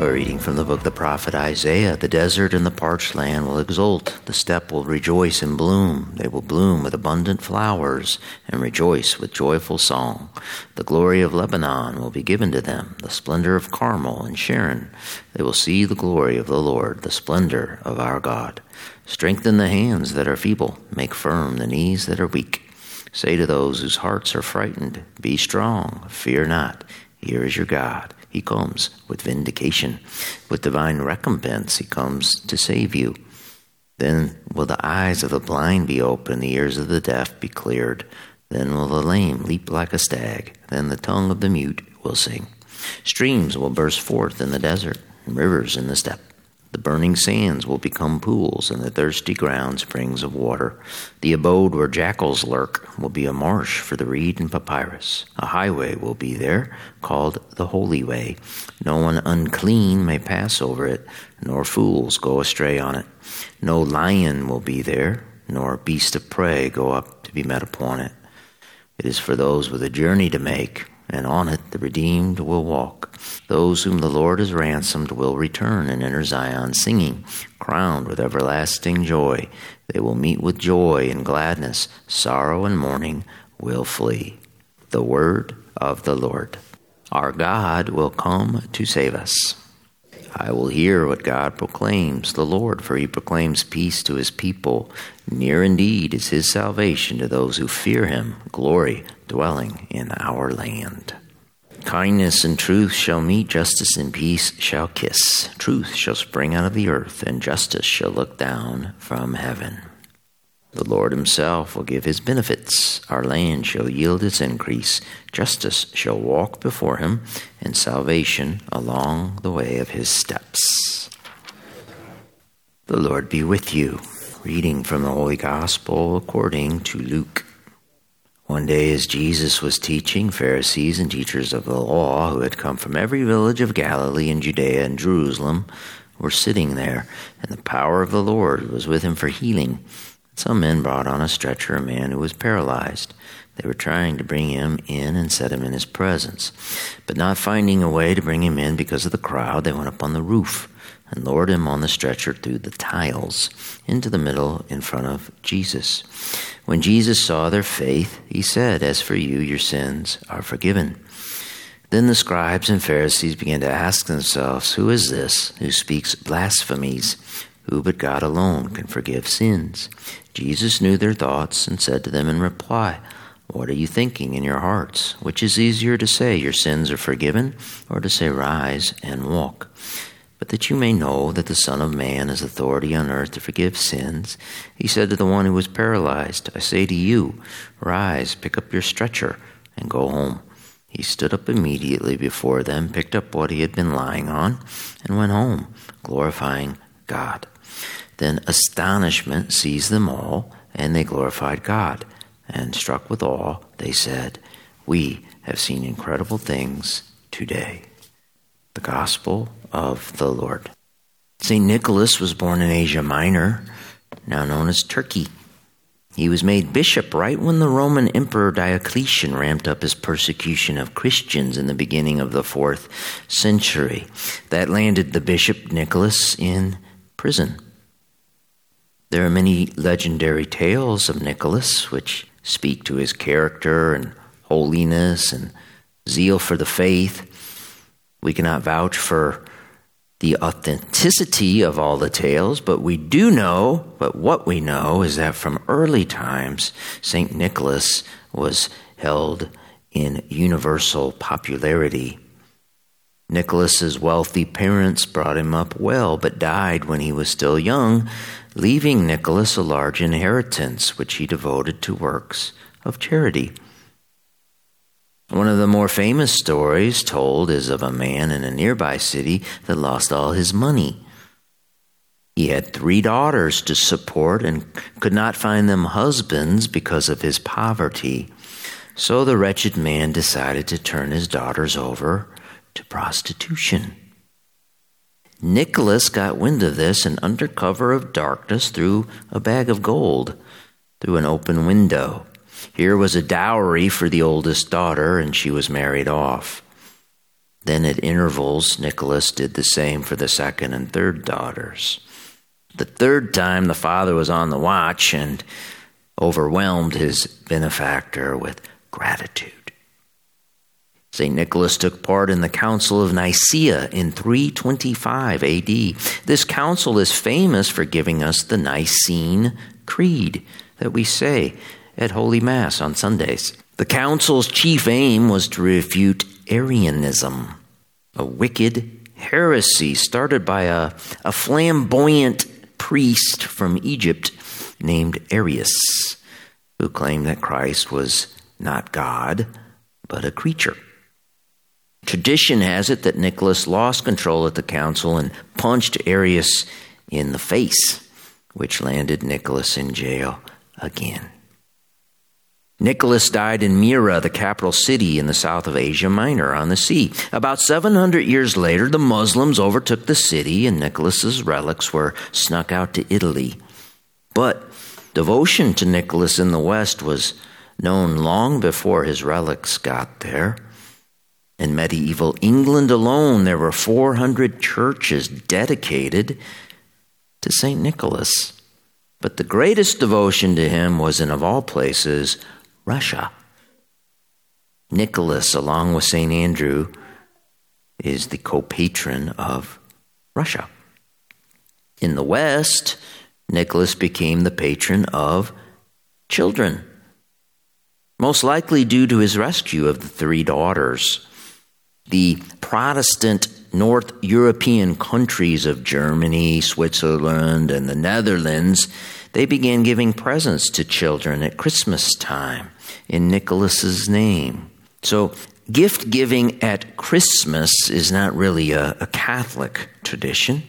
Reading from the book of the prophet Isaiah The desert and the parched land will exult, the steppe will rejoice and bloom. They will bloom with abundant flowers and rejoice with joyful song. The glory of Lebanon will be given to them, the splendor of Carmel and Sharon. They will see the glory of the Lord, the splendor of our God. Strengthen the hands that are feeble, make firm the knees that are weak. Say to those whose hearts are frightened, Be strong, fear not. Here is your God. He comes with vindication. With divine recompense, He comes to save you. Then will the eyes of the blind be opened, the ears of the deaf be cleared. Then will the lame leap like a stag. Then the tongue of the mute will sing. Streams will burst forth in the desert, and rivers in the steppe. The burning sands will become pools, and the thirsty ground springs of water. The abode where jackals lurk will be a marsh for the reed and papyrus. A highway will be there, called the Holy Way. No one unclean may pass over it, nor fools go astray on it. No lion will be there, nor beast of prey go up to be met upon it. It is for those with a journey to make, and on it the redeemed will walk. Those whom the Lord has ransomed will return and enter Zion singing, crowned with everlasting joy. They will meet with joy and gladness, sorrow and mourning will flee. The word of the Lord. Our God will come to save us. I will hear what God proclaims, the Lord, for he proclaims peace to his people. Near indeed is his salvation to those who fear him, glory dwelling in our land. Kindness and truth shall meet, justice and peace shall kiss. Truth shall spring out of the earth, and justice shall look down from heaven. The Lord Himself will give His benefits. Our land shall yield its increase. Justice shall walk before Him, and salvation along the way of His steps. The Lord be with you. Reading from the Holy Gospel according to Luke. One day, as Jesus was teaching, Pharisees and teachers of the law who had come from every village of Galilee and Judea and Jerusalem were sitting there, and the power of the Lord was with him for healing. Some men brought on a stretcher a man who was paralyzed. They were trying to bring him in and set him in his presence. But not finding a way to bring him in because of the crowd, they went up on the roof and lowered him on the stretcher through the tiles into the middle in front of Jesus. When Jesus saw their faith, he said, As for you, your sins are forgiven. Then the scribes and Pharisees began to ask themselves, Who is this who speaks blasphemies? Who but God alone can forgive sins? Jesus knew their thoughts and said to them in reply, What are you thinking in your hearts? Which is easier to say, Your sins are forgiven, or to say, Rise and walk? but that you may know that the Son of Man has authority on earth to forgive sins, he said to the one who was paralyzed, I say to you, rise, pick up your stretcher, and go home. He stood up immediately before them, picked up what he had been lying on, and went home, glorifying God. Then astonishment seized them all, and they glorified God. And struck with awe, they said, We have seen incredible things today. The Gospel of the Lord. St. Nicholas was born in Asia Minor, now known as Turkey. He was made bishop right when the Roman Emperor Diocletian ramped up his persecution of Christians in the beginning of the fourth century. That landed the bishop Nicholas in prison. There are many legendary tales of Nicholas which speak to his character and holiness and zeal for the faith. We cannot vouch for the authenticity of all the tales, but we do know, but what we know is that from early times, St. Nicholas was held in universal popularity. Nicholas's wealthy parents brought him up well, but died when he was still young, leaving Nicholas a large inheritance, which he devoted to works of charity. One of the more famous stories told is of a man in a nearby city that lost all his money. He had three daughters to support and could not find them husbands because of his poverty. So the wretched man decided to turn his daughters over to prostitution. Nicholas got wind of this and, under cover of darkness, threw a bag of gold through an open window. Here was a dowry for the oldest daughter, and she was married off. Then, at intervals, Nicholas did the same for the second and third daughters. The third time, the father was on the watch and overwhelmed his benefactor with gratitude. St. Nicholas took part in the Council of Nicaea in 325 AD. This council is famous for giving us the Nicene Creed that we say at Holy Mass on Sundays. The council's chief aim was to refute Arianism, a wicked heresy started by a, a flamboyant priest from Egypt named Arius, who claimed that Christ was not God, but a creature. Tradition has it that Nicholas lost control at the council and punched Arius in the face, which landed Nicholas in jail again. Nicholas died in Myra, the capital city in the south of Asia Minor on the sea. About 700 years later, the Muslims overtook the city and Nicholas's relics were snuck out to Italy. But devotion to Nicholas in the West was known long before his relics got there. In medieval England alone, there were 400 churches dedicated to St. Nicholas. But the greatest devotion to him was in, of all places, Russia. Nicholas, along with St. Andrew, is the co patron of Russia. In the West, Nicholas became the patron of children, most likely due to his rescue of the three daughters. The Protestant North European countries of Germany, Switzerland, and the Netherlands, they began giving presents to children at Christmas time in Nicholas's name. So, gift giving at Christmas is not really a, a Catholic tradition.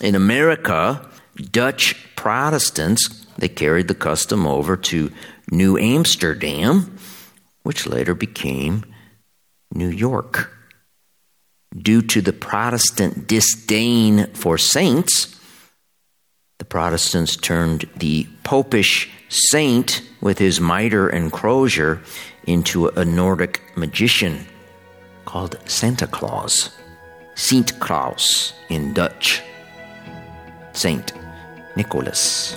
In America, Dutch Protestants they carried the custom over to New Amsterdam, which later became New York. Due to the Protestant disdain for saints, the Protestants turned the popish saint with his mitre and crozier into a Nordic magician called Santa Claus, Sint Klaus in Dutch, Saint Nicholas.